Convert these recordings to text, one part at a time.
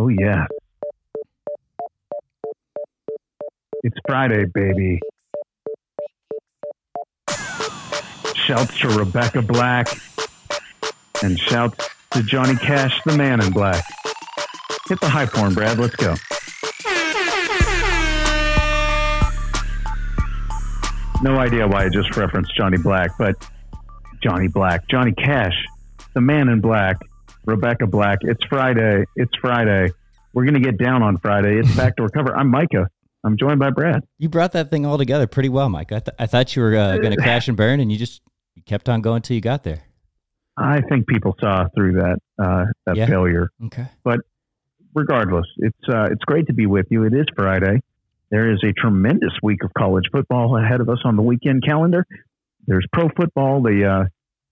Oh, yeah. It's Friday, baby. Shouts to Rebecca Black and shouts to Johnny Cash, the man in black. Hit the high horn, Brad. Let's go. No idea why I just referenced Johnny Black, but Johnny Black, Johnny Cash, the man in black, Rebecca Black. It's Friday. It's Friday. We're going to get down on Friday. It's Backdoor Cover. I'm Micah. I'm joined by Brad. You brought that thing all together pretty well, Mike. I, th- I thought you were uh, going to crash and burn, and you just you kept on going till you got there. I think people saw through that uh, that Yeah. failure. Okay. But regardless, it's uh, it's great to be with you. It is Friday. There is a tremendous week of college football ahead of us on the weekend calendar. There's pro football. The uh,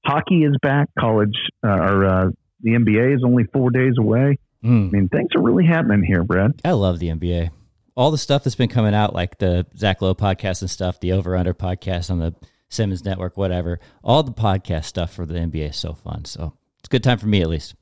hockey is back. College uh, or uh, the NBA is only four days away. I Mm. mean, things are really happening here, Brad. I love the NBA. All the stuff that's been coming out, like the Zach Lowe podcast and stuff, the Over Under podcast on the Simmons Network, whatever. All the podcast stuff for the NBA is so fun. So it's a good time for me, at least.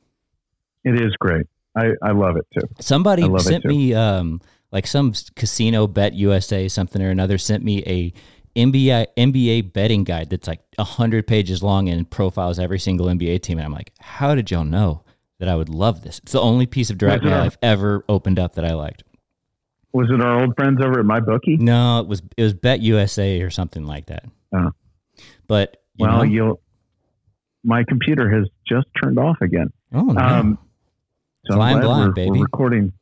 It is great. I, I love it too. Somebody sent too. me um like some casino bet USA something or another sent me a NBA NBA betting guide that's like hundred pages long and profiles every single NBA team. And I'm like, how did y'all know that I would love this? It's the only piece of direct mail I've ever opened up that I liked. Was it our old friends over at MyBookie? No, it was it was Bet USA or something like that. Oh. But you well, know, you'll. My computer has just turned off again. oh no. Um, so I'm blind, we're, baby. We're recording.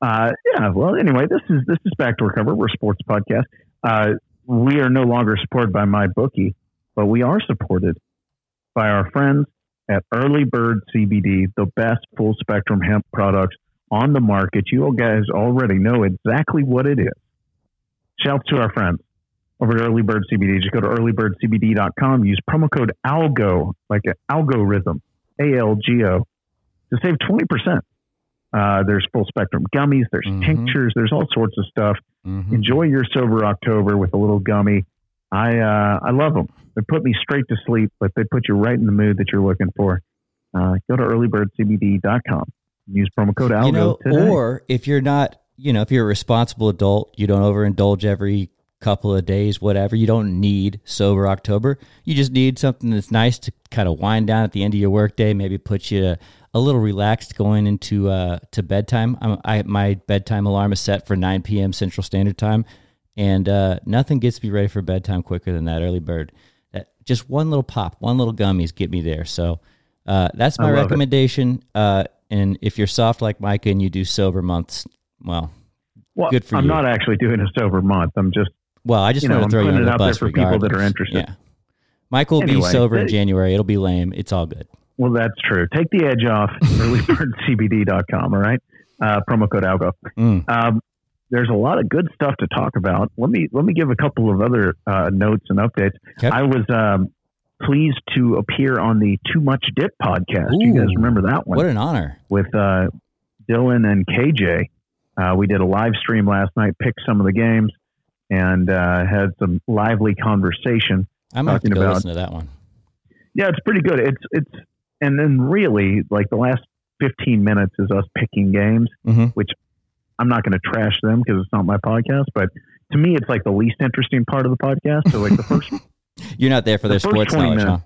Uh, yeah. Well, anyway, this is this is Backdoor Cover. We're a sports podcast. Uh, we are no longer supported by MyBookie, but we are supported by our friends at Early Bird CBD, the best full spectrum hemp products on the market. You all guys already know exactly what it is. Shouts to our friends over at Early Bird CBD. Just go to earlybirdcbd.com. Use promo code ALGO, like an algorithm, A L G O, to save 20%. Uh, there's full spectrum gummies, there's Mhm. tinctures, there's all sorts of stuff. Mhm. Enjoy your sober October with a little gummy. I uh, I love them. They put me straight to sleep, but they put you right in the mood that you're looking for. Uh, go to earlybirdcbd.com. Use promo code ALGO you know, today. or if you're not, you know, if you're a responsible adult, you don't overindulge every couple of days, whatever. You don't need sober October. You just need something that's nice to kind of wind down at the end of your workday. Maybe put you a little relaxed going into uh, to bedtime. I'm, I my bedtime alarm is set for 9 p.m. Central Standard Time, and uh, nothing gets me ready for bedtime quicker than that early bird. That just one little pop, one little gummies get me there. So uh, that's my recommendation. Uh, and if you're soft like Micah and you do sober months, well, well, good for you. I'm you. not actually doing a sober month. I'm just well, I just You want to throw you under the bus for people that are interested. Yeah, Michael will be Anyway, sober in January. It'll be lame. It's all good. Well, that's true. Take the edge off earlybirdcbd.com. All right. Uh, promo code ALGO. Mm. Um, there's a lot of good stuff to talk about. Let me let me give a couple of other uh, notes and updates. Okay. I was um, pleased to appear on the Too Much Dip podcast. You guys remember that one What an honor! with uh, Dylan and KJ? Uh, we did a live stream last night, picked some of the games, and uh, had some lively conversation. I might have to Talking go about- listen to that one. Yeah, it's pretty good. It's it's and then really like the last 15 minutes is us picking games. Mhm. I'm not going to trash them because it's not my podcast, but to me, it's like the least interesting part of the podcast. So like the first, You're not there for The their sports 20 knowledge, huh?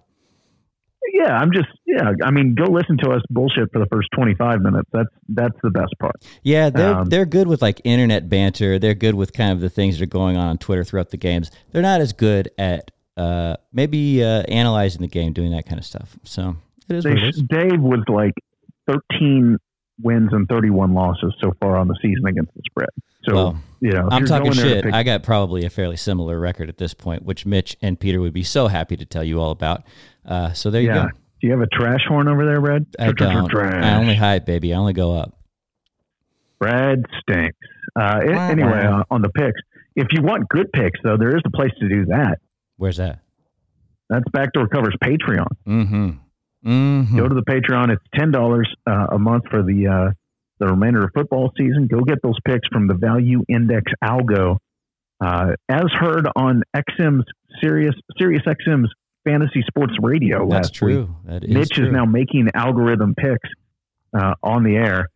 Yeah, I'm just yeah. I mean, go listen to us bullshit for the first 25 minutes. That's that's the best part. Yeah, they're Um, they're good with like internet banter. They're good with kind of the things that are going on on Twitter throughout the games. They're not as good at uh, maybe uh, analyzing the game, doing that kind of stuff. So it is They, it is. Dave was like 13 wins and 31 losses so far on the season against the spread. So Well, you know, I'm talking going there to shit. pick- I got probably a fairly similar record at this point, which Mitch and Peter would be so happy to tell you all about. Uh, so there you yeah. go. Do you have a trash horn over there, Brad? I don't. I only hype, baby. I only go up. Brad stinks. Uh, a- anyway, uh, on the picks, if you want good picks, though, there is a place to do that. Where's that? That's Backdoor Covers Patreon. Mm-hmm. Mm-hmm. Go to the Patreon. It's ten dollars uh, a month for the uh, the remainder of football season. Go get those picks from the Value Index Algo, uh, as heard on XM's Sirius Sirius XM's Fantasy Sports Radio That's last week. true. Mitch true. is now making algorithm picks uh, on the air.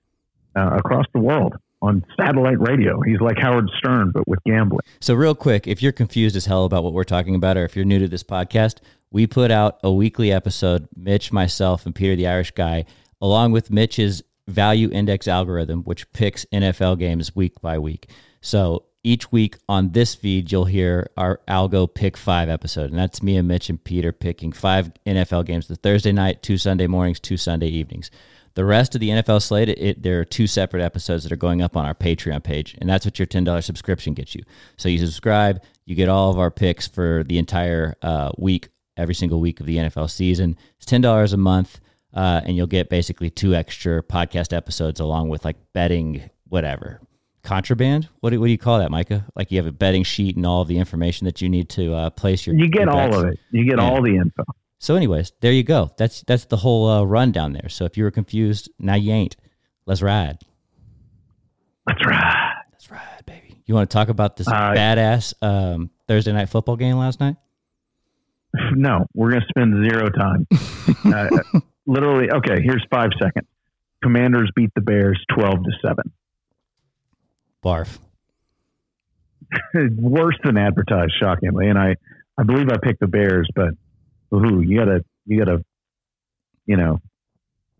uh, across the world on satellite radio. He's like Howard Stern, but with gambling. So, real quick, if you're confused as hell about what we're talking about, or if you're new to this podcast, we put out a weekly episode, Mitch, myself, and Peter the Irish guy, along with Mitch's value index algorithm, which picks NFL games week by week. So, each week on this feed, you'll hear our Algo Pick Five episode. And that's me and Mitch and Peter picking five NFL games the Thursday night, two Sunday mornings, two Sunday evenings. The rest of the NFL slate, it, there are two separate episodes that are going up on our Patreon page, and that's what your ten dollars subscription gets you. So you subscribe, you get all of our picks for the entire uh, week, every single week of the NFL season. It's ten dollars a month, uh, and you'll get basically two extra podcast episodes along with like betting, whatever contraband. What do, what do you call that, Micah? Like you have a betting sheet and all of the information that you need to uh, place your. You get your all of it. You get Yeah. all the info. So, anyways, there you go. That's that's the whole uh, rundown there. So, if you were confused, now you ain't. Let's ride. That's right. Let's ride, baby. You want to talk about this Uh, badass um, Thursday night football game last night? No, we're going to spend zero time. uh, literally, okay, here's five seconds. Commanders beat the Bears 12 to 7. Barf. Worse than advertised, shockingly. And I, I believe I picked the Bears, but ooh, you gotta, you gotta, you know,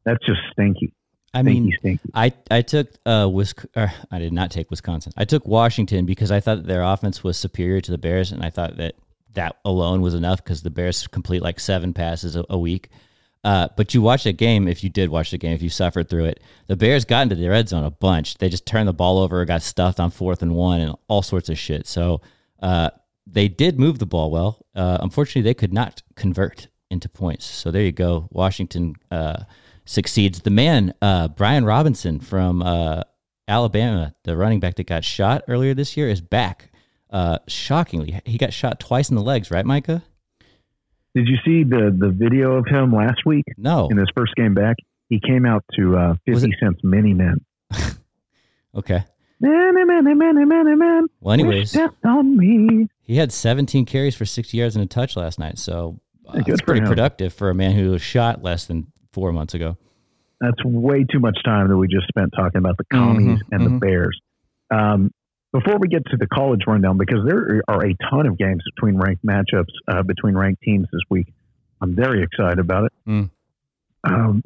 that's just stinky. I Stinky, mean, stinky. I I took uh Wisc- or I did not take Wisconsin. I took Washington because I thought that their offense was superior to the Bears, and I thought that that alone was enough because the Bears complete like seven passes a, a week. Uh, but you watch that game. If you did watch the game, if you suffered through it, the Bears got into the red zone a bunch. They just turned the ball over, got stuffed on fourth and one, and all sorts of shit. So uh, they did move the ball well. Uh, unfortunately, they could not convert into points. So there you go. Washington uh, succeeds. The man, uh, Brian Robinson from uh, Alabama, the running back that got shot earlier this year, is back. Shockingly, he got shot twice in the legs, right, Micah? Did you see the, the video of him last week No. in his first game back? He came out to uh, 50 cents Many Men. Okay. Many, many, many, many men. Well, anyways, on me. he had 17 carries for 60 yards and a touch last night. So uh, it's pretty him. productive for a man who was shot less than four months ago. That's way too much time that we just spent talking about the commies Mhm, and mhm. the Bears. Um, before we get to the college rundown, because there are a ton of games between ranked matchups uh, between ranked teams this week, I'm very excited about it. Mm. Um,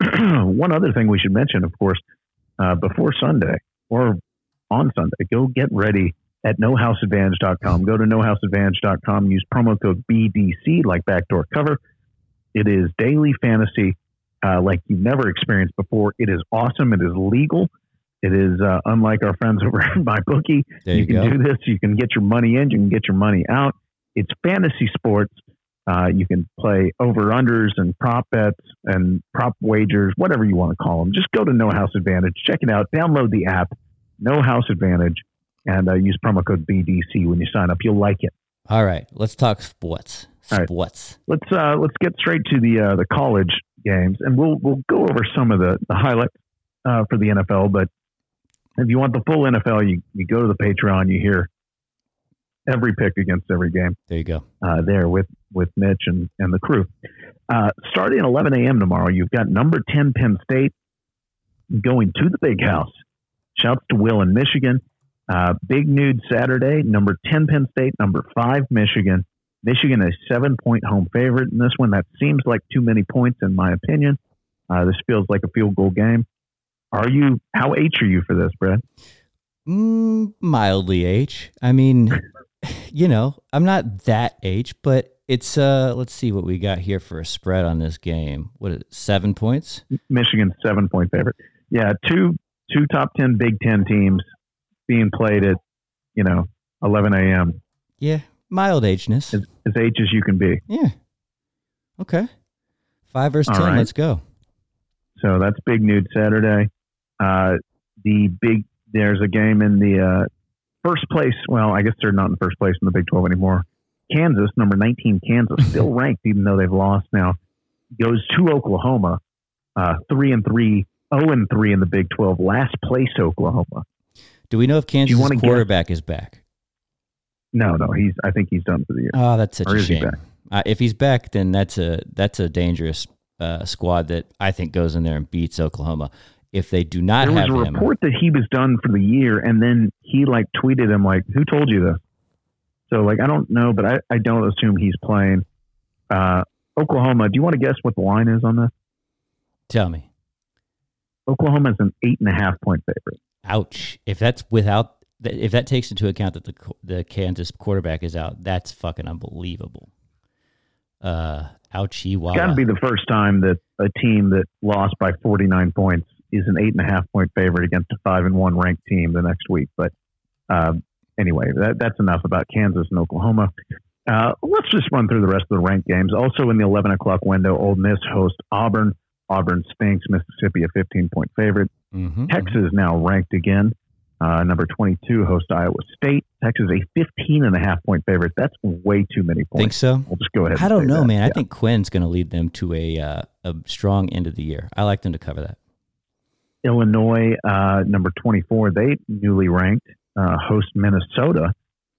one other thing we should mention, of course, uh, before Sunday or on Sunday, go get ready at nohouseadvantage.com. Go to nohouseadvantage.com. Use promo code BDC like backdoor cover. It is daily fantasy uh, like you've never experienced before. It is awesome. It is legal. It is uh, unlike our friends over at MyBookie. There you, can go. do this. You can get your money in. You can get your money out. It's fantasy sports. Uh, you can play over unders and prop bets and prop wagers, whatever you want to call them. Just go to No House Advantage, check it out, download the app, No House Advantage, and uh, use promo code BDC when you sign up. You'll like it. All right. Let's talk sports. All right. Sports. Let's uh, let's get straight to the uh, the college games, and we'll we'll go over some of the, the highlights uh, for the NFL. But if you want the full NFL, you you go to the Patreon. You hear every pick against every game. There you go. uh, there with with Mitch and, and the crew. Uh, starting at 11 a.m. tomorrow, you've got number 10 Penn State going to the Big House. Shouts to Will in Michigan. Uh, big Noon Saturday, number 10 Penn State, number 5 Michigan. Michigan a seven point home favorite in this one. That seems like too many points in my opinion. Uh, this feels like a field goal game. Are you, how H are you for this, Brad? Mm, mildly H. I mean, you know, I'm not that H, but it's uh let's see what we got here for a spread on this game. What is it? 7 points? Michigan seven point favorite. Yeah, two two top ten Big Ten teams being played at you know 11 a.m. Yeah, mild H-ness. as, as H as you can be. Yeah. Okay. 5 versus All 10, right. let's go. So that's big Noon Saturday. Uh, the big there's a game in the uh, first place. Well, I guess they're not in first place in the Big 12 anymore. Kansas, number 19, Kansas, still ranked even though they've lost now, goes to Oklahoma, uh, three and three, zero and three in the Big 12. Last place Oklahoma. Do we know if Kansas' wanna guess? quarterback is back? No, no, he's. I think he's done for the year. Oh, that's such Or a he shame. back? Uh, if he's back, then that's a that's a dangerous uh, squad that I think goes in there and beats Oklahoma. If they do not there was a him, report that he was done for the year, and then he like tweeted him like, "Who told you this?" So like, I don't know, but I, I don't assume he's playing. Uh, Oklahoma. Do you want to guess what the line is on this? tell me. Oklahoma is an eight and a half point favorite. Ouch! If that's without, if that takes into account that the the Kansas quarterback is out, that's fucking unbelievable. Uh, ouchie! Wow. Got to be the first time that a team that lost by 49 points is an eight and a half point favorite against a five and one ranked team the next week. But um, anyway, that, that's enough about Kansas and Oklahoma. Uh, let's just run through the rest of the ranked games. Also in the 11 o'clock window, Ole Miss hosts Auburn. Auburn stinks. Mississippi a 15 point favorite. Mhm. Texas now ranked again. Uh, number 22 hosts Iowa State. Texas a 15 and a half point favorite. That's way too many points. Think so? We'll just go ahead. I don't know, that. man. I think Quinn's going to lead them to a uh, a strong end of the year. I like them to cover that. Illinois, uh, number 24, they newly ranked, uh, host Minnesota.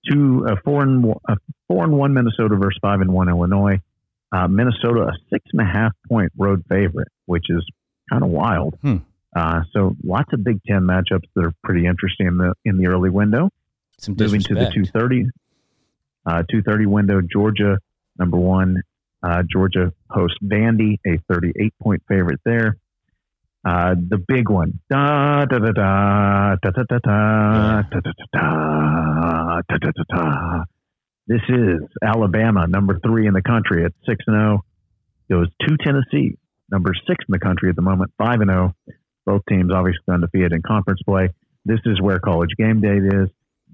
Two, uh, four and uh, four and one Minnesota versus five and one Illinois. Uh, Minnesota, a six and a half point road favorite, which is kind of wild. Hmm. Uh, so lots of Big Ten matchups that are pretty interesting in the in the early window. Some Moving to the disrespect. two thirty, uh, two thirty window. Georgia, number one. Uh, Georgia hosts Vandy, a thirty-eight point favorite there. Uh, the big one, da da da da da da da da da da da da da da da. This is Alabama, number three in the country at six and zero. Goes to Tennessee, number six in the country at the moment, five and zero. Both teams obviously undefeated in conference play. This is where college game day is.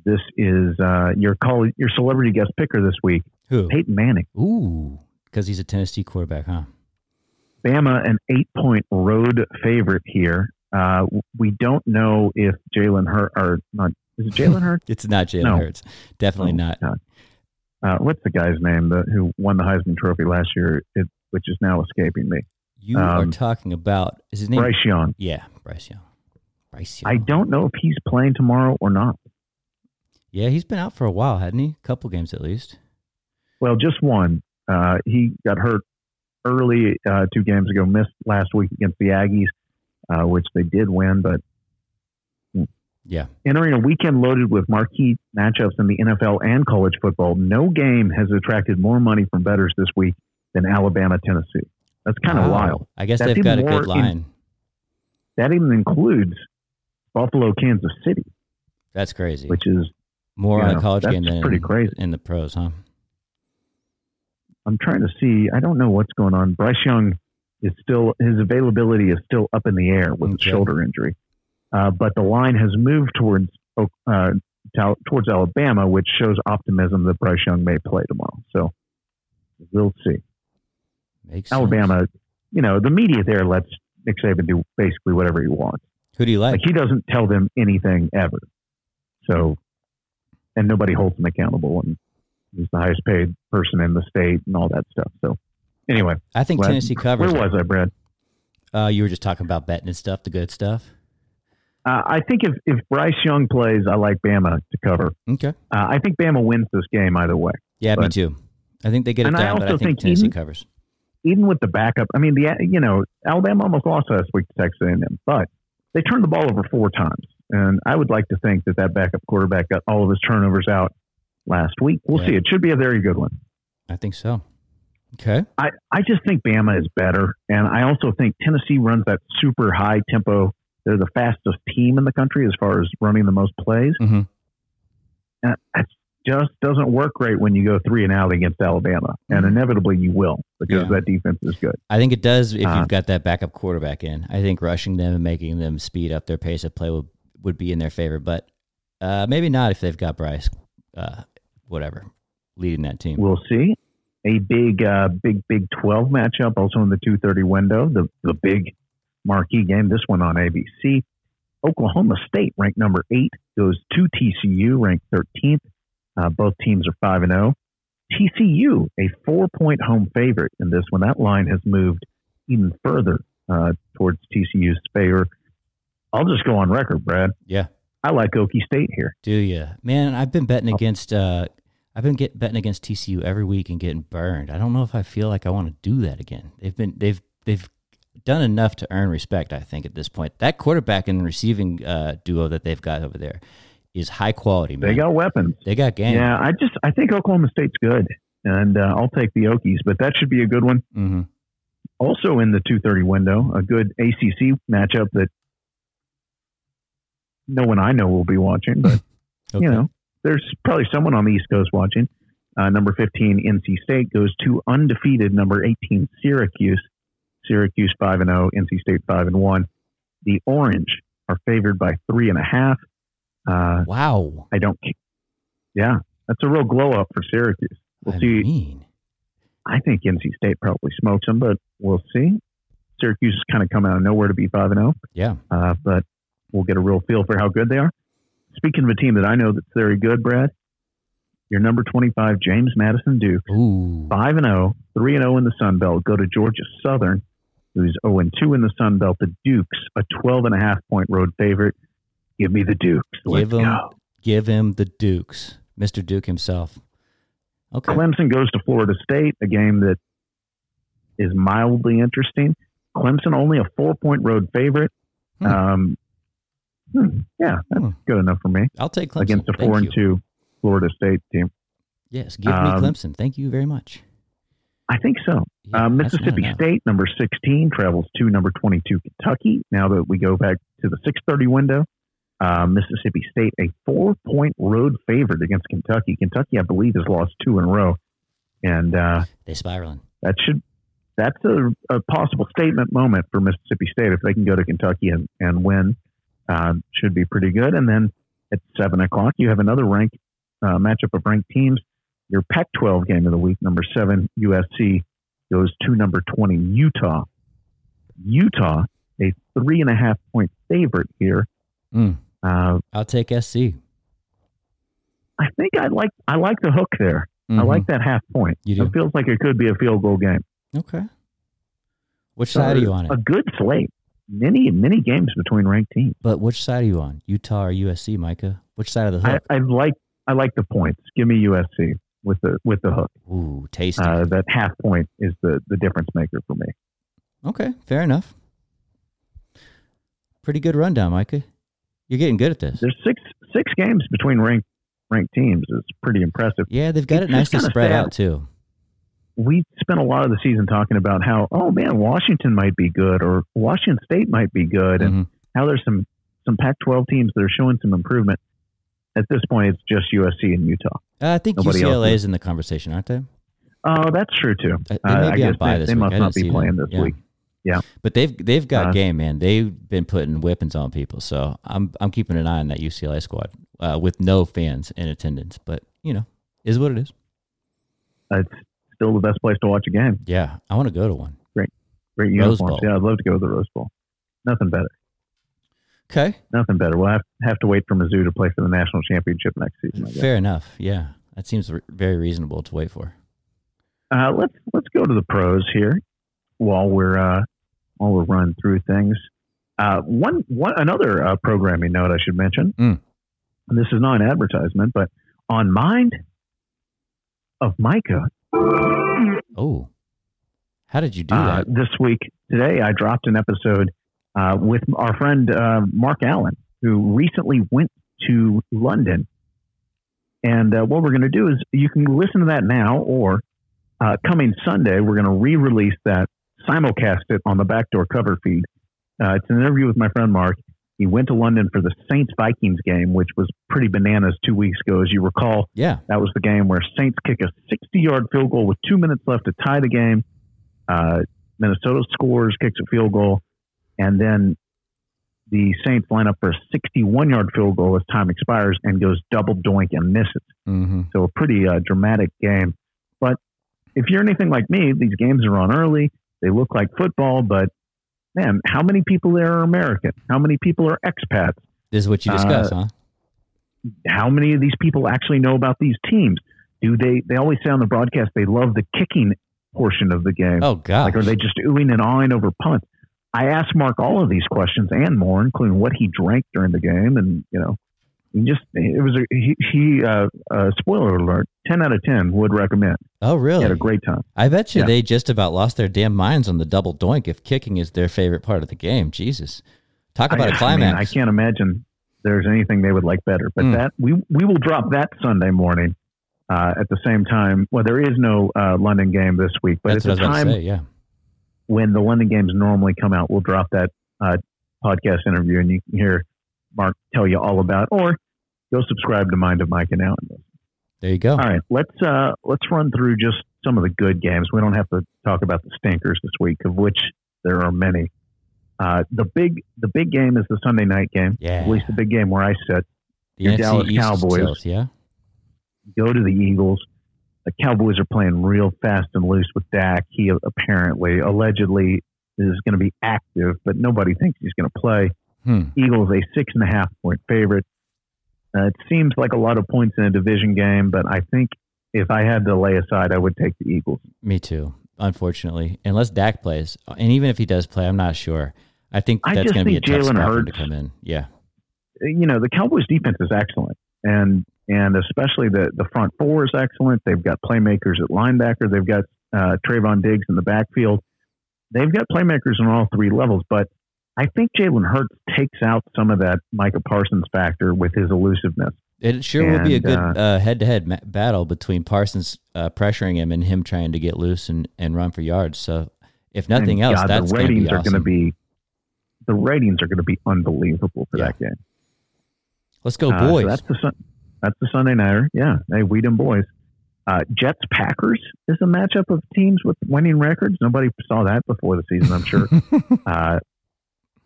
This is uh, your college, your celebrity guest picker this week, Who? Peyton Manning. Ooh, because he's a Tennessee quarterback, huh? Bama, an eight point road favorite here. Uh, we don't know if Jalen Hurt or not. Is it Jalen Hurt? It's not Jalen No. Hurts. Definitely Oh, not. God. Uh, what's the guy's name that who won the Heisman Trophy last year? It, which is now escaping me. You are Um, talking about is his name? Bryce Young. Yeah, Bryce Young. Bryce Young. I don't know if he's playing tomorrow or not. Yeah, he's been out for a while, hadn't he? A couple games at least. Well, just one. Uh, he got hurt early uh, two games ago. Missed last week against the Aggies, uh, which they did win. But Yeah. entering a weekend loaded with marquee matchups in the NFL and college football, no game has attracted more money from bettors this week than Alabama Tennessee. That's kind of Wow. wild. I guess That's they've got a good more in- line. That even includes Buffalo, Kansas City, That's crazy. which is More on a college game than pretty in, crazy. in the pros, huh? I'm trying to see. I don't know what's going on. Bryce Young is still his availability is still up in the air with Okay. a shoulder injury, uh, but the line has moved towards uh, towards Alabama, which shows optimism that Bryce Young may play tomorrow. So we'll see. Makes sense. Alabama, you know, the media there lets Nick Saban do basically whatever he wants. Who do you like? Like he doesn't tell them anything ever. So, and nobody holds him accountable, and he's the highest paid person in the state and all that stuff. So, anyway, I think well, Tennessee covers. where was I, Brad? Uh, you were just talking about betting and stuff, the good stuff. Uh, I think if if Bryce Young plays, I like Bama to cover. Okay. Uh, I think Bama wins this game either way. Yeah, me too. I think they get it And I done, but I also think, think Tennessee even- covers. Even with the backup, I mean, the you know Alabama almost lost last week to Texas A&M, but they turned the ball over four times, and I would like to think that that backup quarterback got all of his turnovers out last week. We'll Yeah. see. It should be a very good one. I think so. Okay. I, I just think Bama is better. And I also think Tennessee runs that super high tempo. They're the fastest team in the country as far as running the most plays. Mhm. And it just doesn't work great when you go three and out against Alabama. And Mhm. inevitably you will because Yeah. that defense is good. I think it does if Uh, you've got that backup quarterback in. I think rushing them and making them speed up their pace of play would, would be in their favor, but uh, maybe not if they've got Bryce, uh, whatever, leading that team. We'll see. A big, uh, big, Big 12 matchup also in the 230 window, the, the big marquee game, this one on ABC. Oklahoma State, ranked number eight, goes to TCU, ranked 13th. Uh, both teams are 5 and 0. TCU, a four point home favorite in this one. That line has moved even further uh, towards TCU's favor. I'll just go on record, Brad. yeah. I like Okie State here. Do you, man? I've been Oh. betting against. Uh, I've been get, betting against TCU every week and getting burned. I don't know if I feel like I want to do that again. They've been they've they've done enough to earn respect. I think at this point, that quarterback and receiving uh, duo that they've got over there is high quality. Man. They got weapons. They got game. Yeah, I just I think Oklahoma State's good, and uh, I'll take the Okies, but that should be a good one. Mm-hmm. Also in the two thirty window, a good ACC matchup that no one I know will be watching, but Okay. you know, there's probably someone on the East Coast watching. Uh, number 15, NC State goes to undefeated number 18, Syracuse. Syracuse 5 and 0, NC State 5 and 1. The Orange are favored by three and a half. Uh, Wow. I don't, yeah, that's a real glow up for Syracuse. We'll I see. mean, I think NC State probably smokes them, but we'll see. Syracuse has kind of come out of nowhere to be 5 and 0, yeah. uh, but we'll get a real feel for how good they are. Speaking of a team that I know that's very good, Brad, your number 25, James Madison Duke, Ooh. 5 and 0, 3 and 0 in the Sun Belt, go to Georgia Southern, who's 0 and 2 in the Sun Belt. The Dukes, a 12 and a half point road favorite. Give me the Dukes. Let's Give 'em- go. Give him the Dukes, Mr. Duke himself. Okay. Clemson goes to Florida State, a game that is mildly interesting. Clemson only a four point road favorite. Hmm. Um, hmm, yeah, that's Hmm. good enough for me I'll take Clemson. against a Thank four and you. two Florida State team. Yes, give Um, me Clemson. Thank you very much. I think so. Yeah, uh, Mississippi. State, number 16, travels to number 22, Kentucky. Now that we go back to the 630 window, uh, Mississippi State, a four point road favorite against Kentucky. Kentucky, I believe, has lost two in a row. And uh, They spiraling. that should that's a, a possible statement moment for Mississippi State if they can go to Kentucky and, and win. Um, should be pretty good. And then at seven o'clock, you have another ranked uh, matchup of ranked teams. Your Pac-12 game of the week, number seven USC goes to number twenty Utah. Utah, a three and a half point favorite here. Mm. Uh, I'll take SC. I think I like I like the hook there. I Mhm. like that half point. It feels like it could be a field goal game. Okay. Which side are you on A it? good slate. Many many games between ranked teams. But which side are you on? Utah or USC, Micah? Which side of the I, hook? I like I like the points. Give me USC with the with the hook. Ooh, tasty. Uh, that half point is the the difference maker for me. okay, fair enough. Pretty good rundown, Micah. You're getting good at this. There's six six games between ranked ranked teams. It's pretty impressive. Yeah, they've got It's it just nicely spread sad. out too. We spent a lot of the season talking about how oh man Washington might be good or Washington State might be good and Mhm. how there's some some Pac-12 teams that are showing some improvement. At this point, it's just USC and Utah. Uh, I think Nobody UCLA is. in the conversation, aren't they? Oh, that's true too. Uh, I guess they, this they must not be playing them. this Yeah. week. Yeah, but they've they've got Uh, game, man. They've been putting whippings on people. So I'm I'm keeping an eye on that UCLA squad uh, with no fans in attendance. But you know, is what it is. It's still the best place to watch a game. Yeah, I want to go to one. Great Rose uniforms. Yeah, I'd love to go to the Rose Bowl. Nothing better. Okay, Nothing better. We'll have, have to wait for Mizzou to play for the national championship next season. I guess. fair enough. Yeah, that seems re- very reasonable to wait for. Uh, let's let's go to the pros here while we're uh, while we're running through things. Uh, one one another uh, programming note I should mention. Mm. And this is not an advertisement, but on Mind of Micah Oh, how did you do uh, that? this week today, I dropped an episode uh, with our friend uh, Mark Allen, who recently went to London. And uh, what we're going to do is you can listen to that now, or uh, coming Sunday, we're going to re release that, simulcast it on the backdoor cover feed. Uh, it's an interview with my friend Mark. He went to London for the Saints Vikings game, which was pretty bananas two weeks ago. As you recall, Yeah, that was the game where Saints kick a 60 yard field goal with two minutes left to tie the game. Uh, Minnesota scores, kicks a field goal, and then the Saints line up for a 61 yard field goal as time expires and goes double doink and misses. hmm So a pretty uh, dramatic game. But if you're anything like me, these games are on early. They look like football, but man, how many people there are American? How many people are expats? this is what you discuss, uh, huh? how many of these people actually know about these teams? Do they? They always say on the broadcast they love the kicking portion of the game. Oh God, Like, are they just oohing and awing over punts? I asked Mark all of these questions and more, including what he drank during the game, and you know, just it was a he, he uh, uh, spoiler alert. Ten out of ten would recommend. Oh, He really? had a great time. I bet you Yeah. they just about lost their damn minds on the double doink if kicking is their favorite part of the game. Jesus. Talk about I, a I climax. mean, I can't imagine there's anything they would like better. But Mm. that we we will drop that Sunday morning uh, at the same time. Well, there is no uh, London game this week, but That's at the I time say, yeah. when the London games normally come out, we'll drop that uh, podcast interview, and you can hear Mark tell you all about, or go subscribe to Mind of Mike and Alan. There you go. All right, let's uh, let's run through just some of the good games. We don't have to talk about the stinkers this week, of which there are many. Uh, the big the big game is the Sunday night game. Yeah. At least the big game where I sit. The your NFC Dallas East Cowboys. yeah. Go to the Eagles. The Cowboys are playing real fast and loose with Dak. He apparently, allegedly, is going to be active, but nobody thinks he's going to play. Hmm. Eagles a six and a half point favorite. Uh, it seems like a lot of points in a division game, but I think if I had to lay aside, I would take the Eagles. Me too, unfortunately. Unless Dak plays. And even if he does play, I'm not sure. I think I that's going to be a tough Jalen him to come in. Yeah. You know, the Cowboys defense is excellent, and and especially the the front four is excellent. They've got playmakers at linebacker. They've got uh, Trevon Diggs in the backfield. They've got playmakers on all three levels, but I think Jalen Hurts takes out some of that Micah Parsons factor with his elusiveness. It sure will be a good uh, uh, head-to-head battle between Parsons uh, pressuring him and him trying to get loose and, and run for yards. So, if nothing else, God, that's the going to ratings be are awesome. going to be the ratings are going to be unbelievable for Yeah. that game. Let's go, Uh, so boys! that's the Sun- that's the Sunday nighter. Yeah, hey, we them boys. Uh, Jets Packers is a matchup of teams with winning records. Nobody saw that before the season, I'm sure. uh,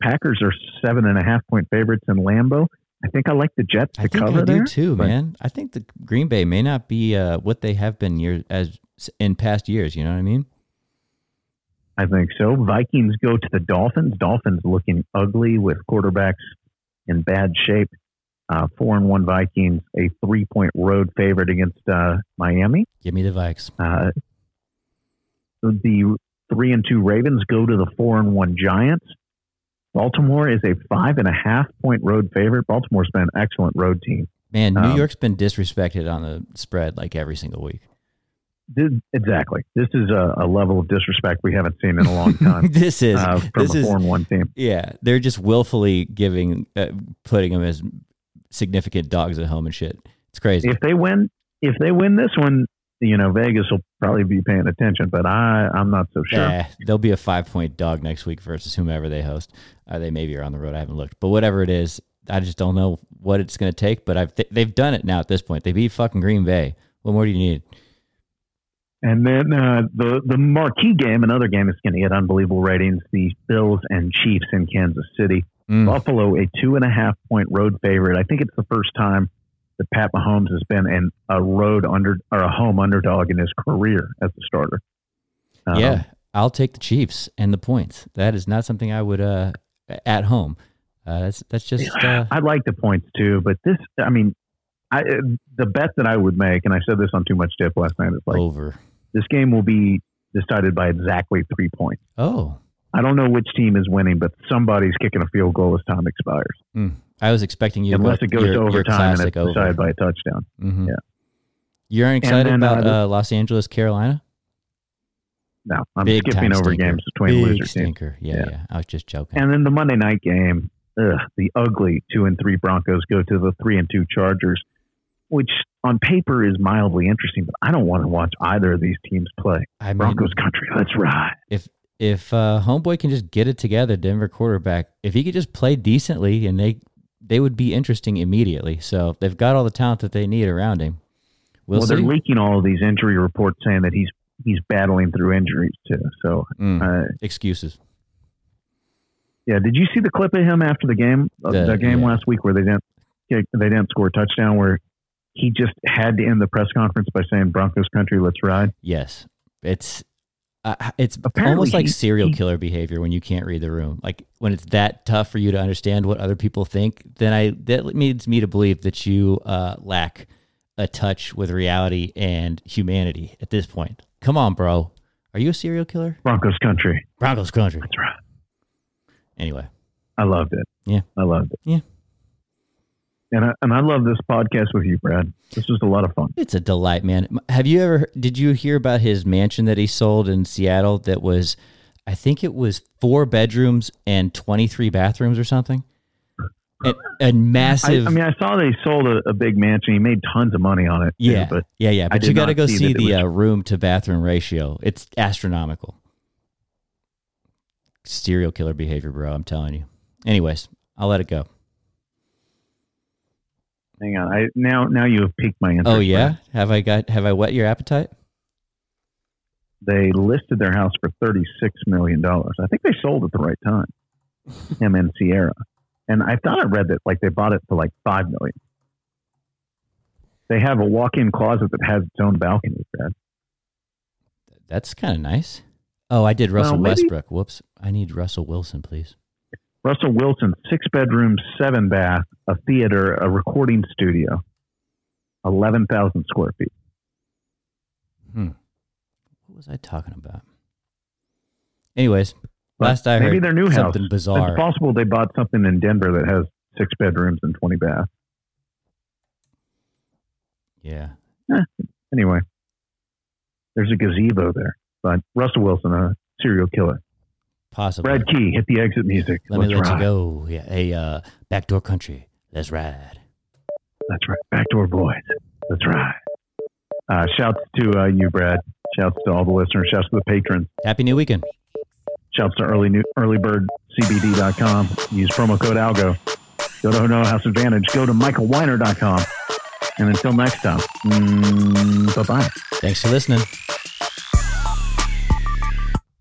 Packers are seven and a half point favorites in Lambeau. I think I like the Jets to I think cover I do there. too, but- man. I think the Green Bay may not be uh, what they have been years as in past years. You know what I mean? I think so. Vikings go to the Dolphins. Dolphins looking ugly with quarterbacks in bad shape. Uh, four and one Vikings, a three point road favorite against uh, Miami. Give me the Vikes. Uh, the three and two Ravens go to the four and one Giants. Baltimore is a five and a half point road favorite. Baltimore's been an excellent road team. Man, New Um, York's been disrespected on the spread like every single week. This, exactly. This is a, a level of disrespect we haven't seen in a long time this is uh, from this a four and one team. yeah. They're just willfully giving, uh, putting them as significant dogs at home and shit. It's crazy. If they win, if they win this one, you know Vegas will probably be paying attention. But I, I'm not so sure. Eh, they'll be a five point dog next week versus whomever they host. Uh, they maybe are on the road. I haven't looked, but whatever it is, I just don't know what it's going to take. But I've th- they've done it now at this point. They beat fucking Green Bay. What more do you need? And then uh, the the marquee game, another game that's going to get unbelievable ratings: the Bills and Chiefs in Kansas City. Mm. Buffalo, a two and a half point road favorite. I think it's the first time that Pat Mahomes has been in a road under or a home underdog in his career as a starter. Um, yeah, I'll take the Chiefs and the points. That is not something I would uh at home. Uh, that's that's just uh, I like the points too, but this, I mean, I the bet that I would make, and I said this on Too Much Dip last night. It's like over. this game will be decided by exactly three points. Oh, I don't know which team is winning, but somebody's kicking a field goal as time expires. mm. I was expecting you Unless to it goes your, to overtime and it's decided by a touchdown. Mhm. Yeah. You aren't excited then, uh, about the- uh, Los Angeles, Carolina? No, I'm Big skipping over stinker. games between Big loser teams. Yeah, yeah, Yeah. I was just joking. And then the Monday night game, ugh, the ugly two and three Broncos go to the three and two Chargers, which on paper is mildly interesting, but I don't want to watch either of these teams play. I mean, Broncos country, let's ride. if if uh, homeboy can just get it together, Denver quarterback, if he could just play decently, and they they would be interesting immediately. So they've got all the talent that they need around him. We'll, well, they're leaking all of these injury reports saying that he's he's battling through injuries too. So, Mm, uh, excuses. yeah, did you see the clip of him after the game, uh, The- the, game yeah. last week where they didn't they didn't score a touchdown, where he just had to end the press conference by saying Broncos country, let's ride. Yes, it's uh, it's Apparently almost like serial killer behavior when you can't read the room. Like when it's that tough for you to understand what other people think, then I that leads me to believe that you uh, lack a touch with reality and humanity at this point. Come on, bro. Are you a serial killer? Broncos country, Broncos country. That's right. Anyway, I loved it. Yeah. I loved it. Yeah. And I, and I love this podcast with you, Brad. This was a lot of fun. It's a delight, man. Have you ever did you hear about his mansion that he sold in Seattle that was I think it was four bedrooms and 23 bathrooms or something? And, and massive I, I, mean, I saw they sold a, a, big mansion. He made tons of money on it. Yeah, too, but yeah, yeah. But you got to go see, see the was... uh, room to bathroom ratio. It's astronomical. Serial killer behavior, bro. I'm telling you. Anyways, I'll let it go. Hang on. I now now you have piqued my interest. Oh yeah, have I got have I whet your appetite? They listed their house for thirty six million dollars. I think they sold at the right time. Him and Ciara, and I thought I read that like they bought it for like five million. They have a walk in closet that has its own balcony. Brad. That's kind of nice. Oh, I did Russell well, Westbrook. Whoops. I need Russell Wilson, please. Russell Wilson, six bedrooms, seven bath, a theater, a recording studio, 11,000 square feet. Hmm. What was I talking about? Anyways, but last I heard maybe their new something house. bizarre. It's possible they bought something in Denver that has six bedrooms and 20 baths. Yeah. Eh, anyway, there's a gazebo there, but Russell Wilson, a serial killer. Possibly. Brad Key, hit the exit music. Let Let's me let ride. you go. Yeah, hey, uh, backdoor country. Let's ride. That's right. Backdoor boys. Let's ride. Uh, shouts to uh, you, Brad. Shouts to all the listeners. Shouts to the patrons. Happy new weekend. Shouts to early new, earlybirdcbd.com. Use promo code ALGO. Go to No House Advantage. Go to michaelweiner.com. And until next time, mm, bye bye. Thanks for listening.